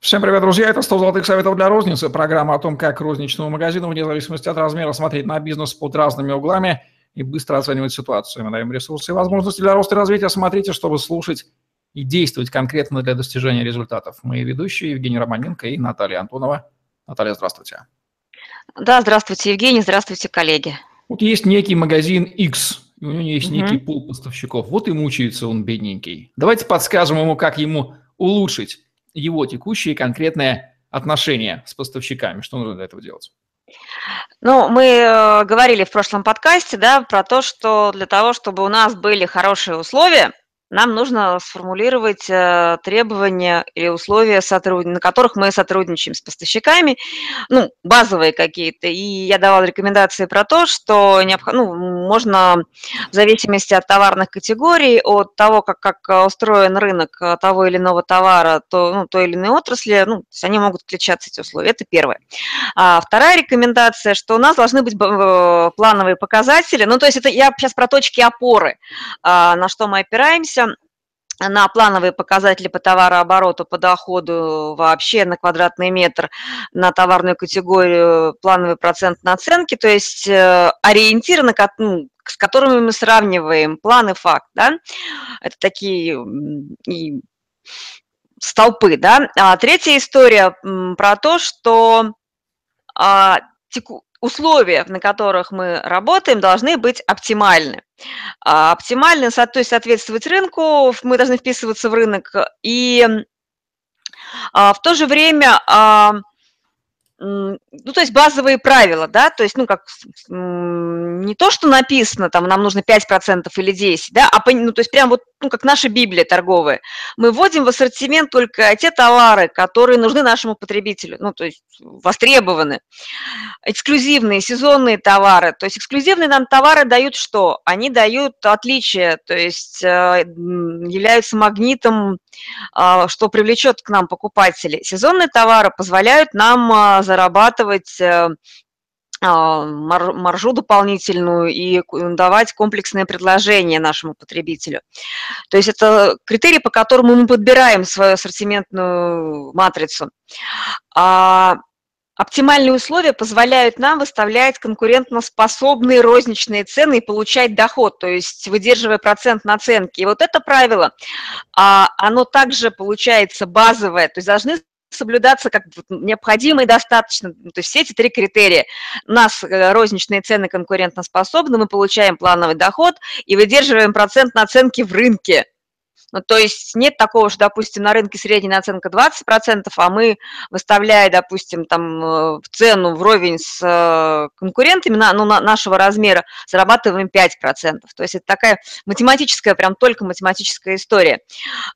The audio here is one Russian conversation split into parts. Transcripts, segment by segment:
Всем привет, друзья! Это 100 золотых советов для розницы. Программа о том, как розничному магазину, вне зависимости от размера, смотреть на бизнес под разными углами и быстро оценивать ситуацию. Мы даем ресурсы и возможности для роста и развития. Смотрите, чтобы слушать и действовать конкретно для достижения результатов. Мы ведущие Евгений Романенко и Наталья Антонова. Наталья, здравствуйте. Да, здравствуйте, Евгений, здравствуйте, коллеги. Вот есть некий магазин X, и у него есть угу. некий пул поставщиков. Вот и мучается он, бедненький. Давайте подскажем ему, как ему улучшить его текущие конкретные отношения с поставщиками? Что нужно для этого делать? Ну, мы э, говорили в прошлом подкасте, да, про то, что для того, чтобы у нас были хорошие условия, нам нужно сформулировать э, требования или условия, на которых мы сотрудничаем с поставщиками, ну, базовые какие-то. И я давала рекомендации про то, что необх... ну, можно в зависимости от товарных категорий, от того, как, как устроен рынок э, того или иного товара, то, ну, той или иной отрасли, ну, то есть они могут отличаться, эти условия. Это первое. А вторая рекомендация, что у нас должны быть э, плановые показатели. Ну, то есть это я сейчас про точки опоры, а, на что мы опираемся на плановые показатели по товарообороту, по доходу вообще на квадратный метр, на товарную категорию плановый процент наценки, то есть э, ориентиры, на, ну, с которыми мы сравниваем план и факт, да, это такие и столпы, да. А третья история про то, что а, теку, условия, на которых мы работаем, должны быть оптимальны. А, оптимальны, то есть соответствовать рынку, мы должны вписываться в рынок, и а, в то же время а, ну, то есть базовые правила, да, то есть, ну, как не то, что написано, там, нам нужно 5% или 10%, да, а, ну, то есть прям вот, ну, как наша Библия торговая. Мы вводим в ассортимент только те товары, которые нужны нашему потребителю, ну, то есть востребованы. Эксклюзивные, сезонные товары. То есть эксклюзивные нам товары дают что? Они дают отличие, то есть э, являются магнитом, что привлечет к нам покупателей. Сезонные товары позволяют нам а, зарабатывать э, а, маржу дополнительную и давать комплексное предложение нашему потребителю. То есть это критерии, по которым мы подбираем свою ассортиментную матрицу. Оптимальные условия позволяют нам выставлять конкурентоспособные розничные цены и получать доход, то есть выдерживая процент наценки. И вот это правило, оно также получается базовое, то есть должны соблюдаться как необходимо и достаточно. То есть все эти три критерия. У нас э, розничные цены конкурентоспособны, мы получаем плановый доход и выдерживаем процент наценки в рынке. Ну, то есть нет такого, что, допустим, на рынке средняя наценка 20%, а мы, выставляя, допустим, там э, цену вровень с э, конкурентами на, ну, на нашего размера, зарабатываем 5%. То есть это такая математическая, прям только математическая история.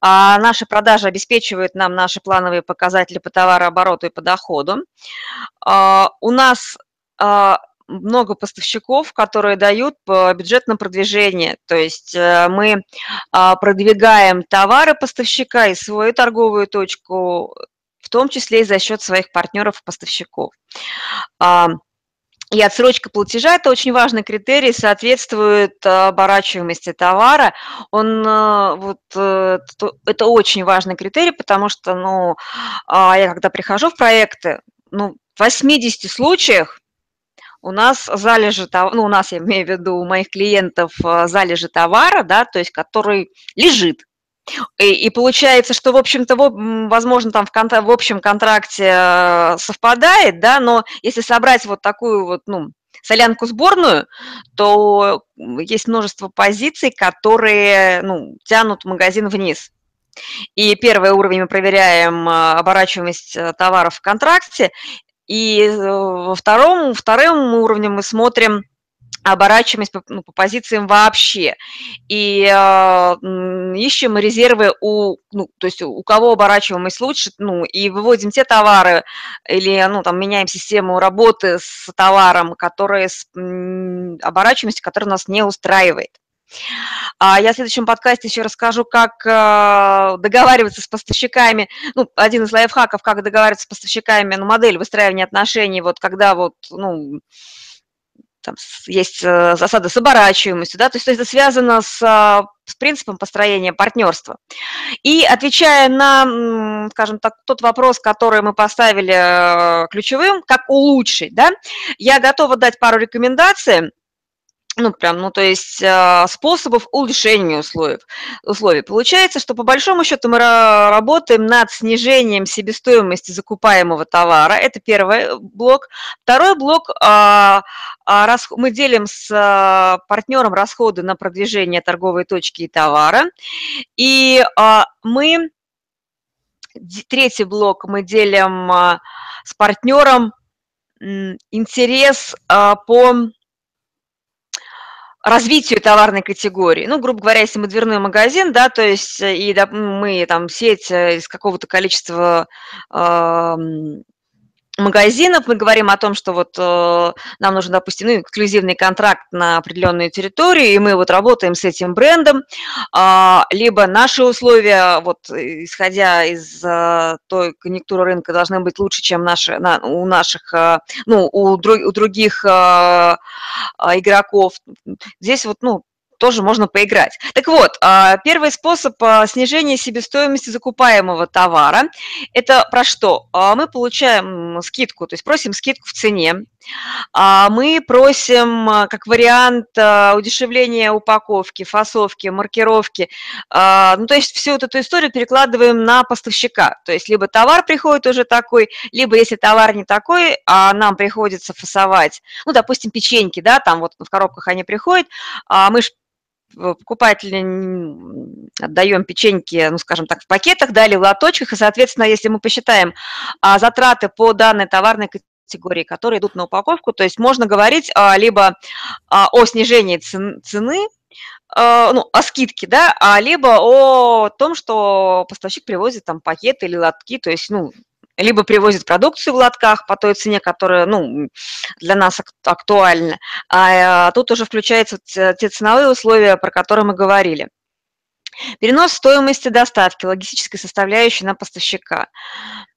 А наши продажи обеспечивают нам наши плановые показатели по товарообороту и по доходу. А, у нас а, много поставщиков, которые дают бюджет на продвижение. То есть э, мы а, продвигаем товары поставщика и свою торговую точку, в том числе и за счет своих партнеров-поставщиков. А, и отсрочка платежа – это очень важный критерий, соответствует оборачиваемости товара. Он, э, вот, э, это очень важный критерий, потому что ну, а, я когда прихожу в проекты, ну, в 80 случаях у нас залежи, ну, у нас, я имею в виду, у моих клиентов э, залежи товара, да, то есть который лежит. И, и получается, что, в общем-то, возможно, там в, конtra- в общем контракте э, совпадает, да, но если собрать вот такую вот, ну, солянку сборную, то есть множество позиций, которые ну, тянут магазин вниз. И первый уровень мы проверяем э, оборачиваемость товаров в контракте, и э, во втором, вторым уровнем мы смотрим оборачиваемость по, ну, по позициям вообще. И э, ищем резервы у, ну, то есть у кого оборачиваемость лучше, ну, и выводим те товары или, ну, там, меняем систему работы с товаром, которые с м, оборачиваемостью, которая нас не устраивает. А я в следующем подкасте еще расскажу, как э, договариваться с поставщиками. Ну, один из лайфхаков, как договариваться с поставщиками, ну, модель выстраивания отношений, вот когда вот, ну, там есть э, засада с оборачиваемостью, да, то есть это связано с, а, с принципом построения партнерства. И отвечая на, скажем так, тот вопрос, который мы поставили э, ключевым, как улучшить, да, я готова дать пару рекомендаций, ну, прям, ну, то есть э, способов улучшения условий. условий. Получается, что по большому счету мы работаем над снижением себестоимости закупаемого товара. Это первый блок. Второй блок э, э, мы делим с партнером расходы на продвижение торговой точки и товара. И мы, третий блок мы делим с партнером интерес по развитию товарной категории. Ну, грубо говоря, если мы дверной магазин, да, то есть э, и да, мы там сеть э, из какого-то количества э, магазинов, мы говорим о том, что вот э, нам нужен, допустим, ну, эксклюзивный контракт на определенную территорию, и мы вот работаем с этим брендом, э, либо наши условия, вот исходя из э, той конъюнктуры рынка, должны быть лучше, чем наши, на, у наших, э, ну, у, друг, у других э, э, игроков. Здесь вот, ну, тоже можно поиграть. Так вот, а, первый способ а, снижения себестоимости закупаемого товара – это про что? А, мы получаем скидку, то есть просим скидку в цене, мы просим как вариант удешевления упаковки, фасовки, маркировки. Ну, то есть всю вот эту историю перекладываем на поставщика. То есть либо товар приходит уже такой, либо если товар не такой, а нам приходится фасовать, ну, допустим, печеньки, да, там вот в коробках они приходят, мы же покупателям отдаем печеньки, ну, скажем так, в пакетах, да, или в лоточках, и, соответственно, если мы посчитаем а, затраты по данной товарной категории, которые идут на упаковку, то есть можно говорить а, либо а, о снижении цен, цены, а, ну, о скидке, да, а либо о том, что поставщик привозит там пакеты или лотки, то есть, ну, либо привозит продукцию в лотках по той цене, которая ну, для нас актуальна, а, а тут уже включаются те ценовые условия, про которые мы говорили. Перенос стоимости доставки, логистической составляющей на поставщика.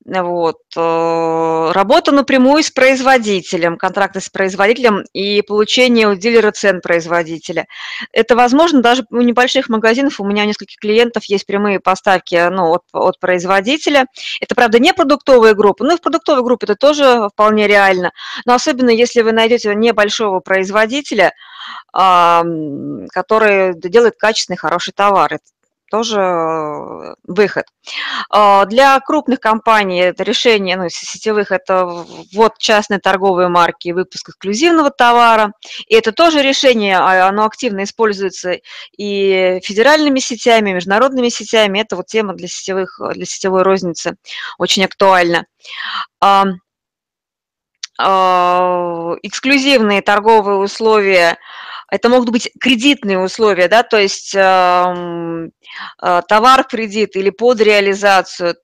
Вот. Э, работа напрямую с производителем, контракты с производителем и получение у дилера цен производителя. Это возможно даже у небольших магазинов. У меня у нескольких клиентов есть прямые поставки ну, от, от производителя. Это, правда, не продуктовая группа, но и в продуктовой группе это тоже вполне реально. Но особенно если вы найдете небольшого производителя, который делает качественный, хороший товар тоже э, выход. А, для крупных компаний это решение, ну, сетевых, это вот частной торговой марки, выпуск эксклюзивного товара. И это тоже решение, а, оно активно используется и федеральными сетями, и международными сетями. Это вот тема для, сетевых, для сетевой розницы очень актуальна а, эксклюзивные торговые условия это могут быть кредитные условия, да, то есть э, э, товар в кредит или под реализацию,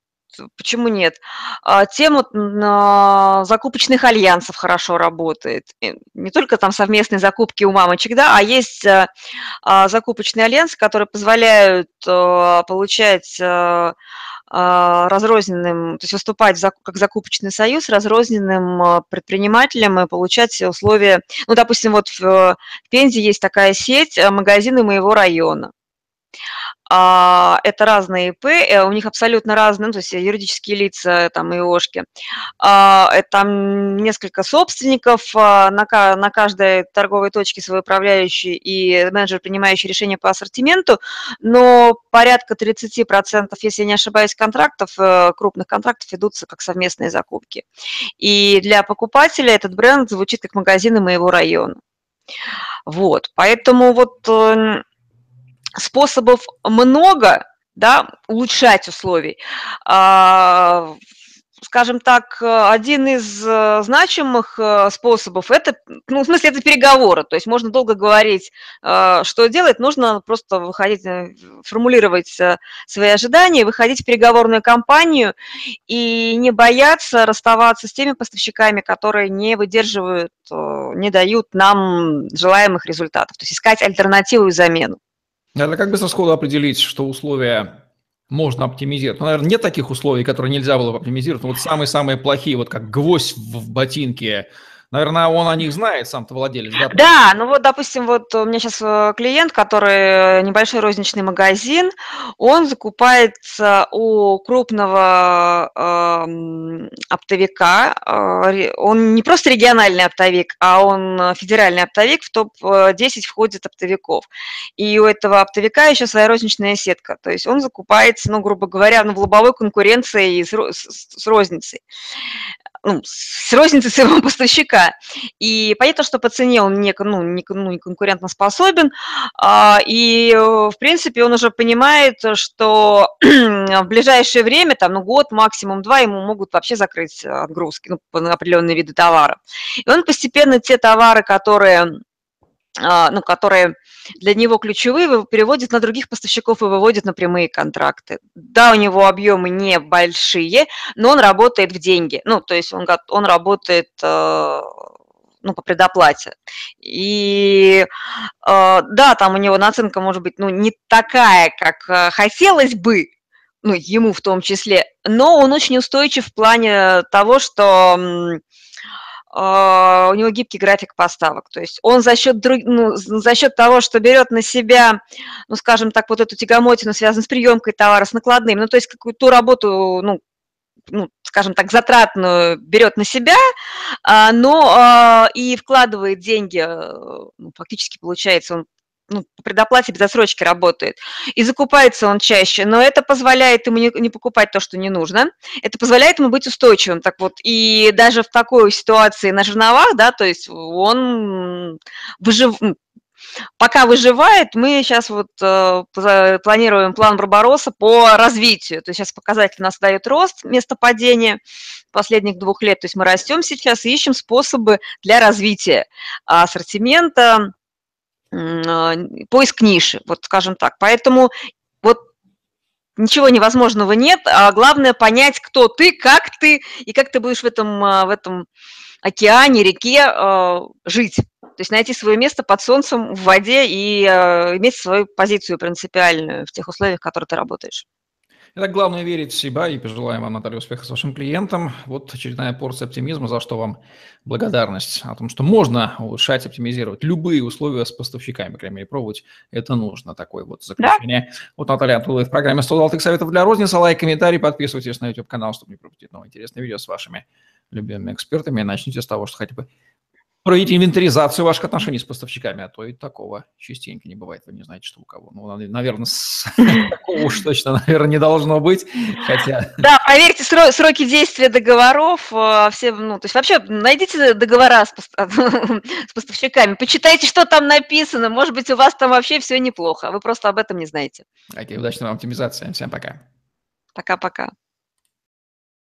почему нет? А, тема закупочных альянсов хорошо работает. Не только там совместные закупки у мамочек, да, а есть э, э, закупочные альянсы, которые позволяют э, получать а, разрозненным, то есть выступать как закупочный союз разрозненным а, предпринимателям и получать условия. Ну, допустим, вот в Пензе есть такая сеть э, магазины моего района. А, это разные ИП, э, у них абсолютно разные, ну, то есть юридические лица, там, ИОшки. А, это там несколько собственников, а, на, на каждой торговой точке свой управляющий и менеджер, принимающий решения по ассортименту, но порядка 30%, если я не ошибаюсь, контрактов, э, крупных контрактов идутся как совместные закупки. И для покупателя этот бренд звучит как магазины моего района. Вот, поэтому вот э, способов много, да, улучшать условий. А, скажем так, один из э, значимых э, способов это, ну, в смысле, это переговоры. То есть можно долго говорить, э, что делать, нужно просто выходить, формулировать свои ожидания, выходить в переговорную кампанию и не бояться расставаться с теми поставщиками, которые не выдерживают, не дают нам желаемых результатов. То есть искать альтернативу и замену. Это как бы со сходу определить, что условия можно оптимизировать. Ну, наверное, нет таких условий, которые нельзя было бы оптимизировать. Но вот самые-самые плохие, вот как гвоздь в ботинке, Наверное, он о них знает, сам-то владелец, да? Да, ну вот, допустим, вот у меня сейчас э, клиент, который небольшой розничный магазин, он закупается у крупного э, оптовика, э, он не просто региональный оптовик, а он федеральный оптовик, в топ-10 входит оптовиков. И у этого оптовика еще своя розничная сетка, то есть он закупается, ну, грубо говоря, ну, в лобовой конкуренции с, с, с розницей ну, с розницей своего поставщика. И понятно, что по цене он не, ну, не, ну, не конкурентно способен. А, и, в принципе, он уже понимает, что в ближайшее время, там, ну, год, максимум два, ему могут вообще закрыть отгрузки ну, на определенные виды товаров. И он постепенно те товары, которые ну, которые для него ключевые, переводит на других поставщиков и выводит на прямые контракты. Да, у него объемы небольшие, но он работает в деньги. Ну, то есть он, он работает э, ну, по предоплате. И э, да, там у него наценка может быть ну, не такая, как э, хотелось бы, ну, ему в том числе, но он очень устойчив в плане того, что а, у него гибкий график поставок. То есть он за счет, ну, за счет того, что берет на себя, ну, скажем так, вот эту тягомотину, связанную с приемкой товара, с накладным, ну, то есть какую-то работу, ну, ну, скажем так, затратную берет на себя, а, но а, и вкладывает деньги, ну, фактически получается, он ну, по предоплате без отсрочки работает. И закупается он чаще, но это позволяет ему не, не покупать то, что не нужно. Это позволяет ему быть устойчивым. Так вот, и даже в такой ситуации на жерновах, да, то есть он выжив, пока выживает, мы сейчас вот э, планируем план Барбароса по развитию. То есть сейчас показатель нас дает рост вместо падения последних двух лет. То есть мы растем сейчас и ищем способы для развития ассортимента, поиск ниши, вот скажем так. Поэтому вот ничего невозможного нет, а главное понять, кто ты, как ты и как ты будешь в этом, а, в этом океане, реке а, жить. То есть найти свое место под солнцем, в воде и иметь свою позицию принципиальную в тех условиях, в которых ты работаешь. Итак, главное верить в себя и пожелаем вам, Наталья, успеха с вашим клиентом. Вот очередная порция оптимизма, за что вам благодарность. О том, что можно улучшать, оптимизировать любые условия с поставщиками, по крайней мере, пробовать это нужно. Такое вот заключение. Да? Вот Наталья Антулова в программе 100 золотых советов для розницы. Лайк, комментарий, подписывайтесь на YouTube-канал, чтобы не пропустить новые интересные видео с вашими любимыми экспертами. Начните с того, что хотя бы проведите инвентаризацию ваших отношений с поставщиками, а то и такого частенько не бывает, вы не знаете, что у кого. Ну, наверное, такого уж точно, наверное, не должно быть, хотя... Да, проверьте сроки действия договоров, э, все, ну, то есть вообще найдите договора с, с поставщиками, почитайте, что там написано, может быть, у вас там вообще все неплохо, вы просто об этом не знаете. Окей, удачной вам оптимизации, всем пока. Пока-пока.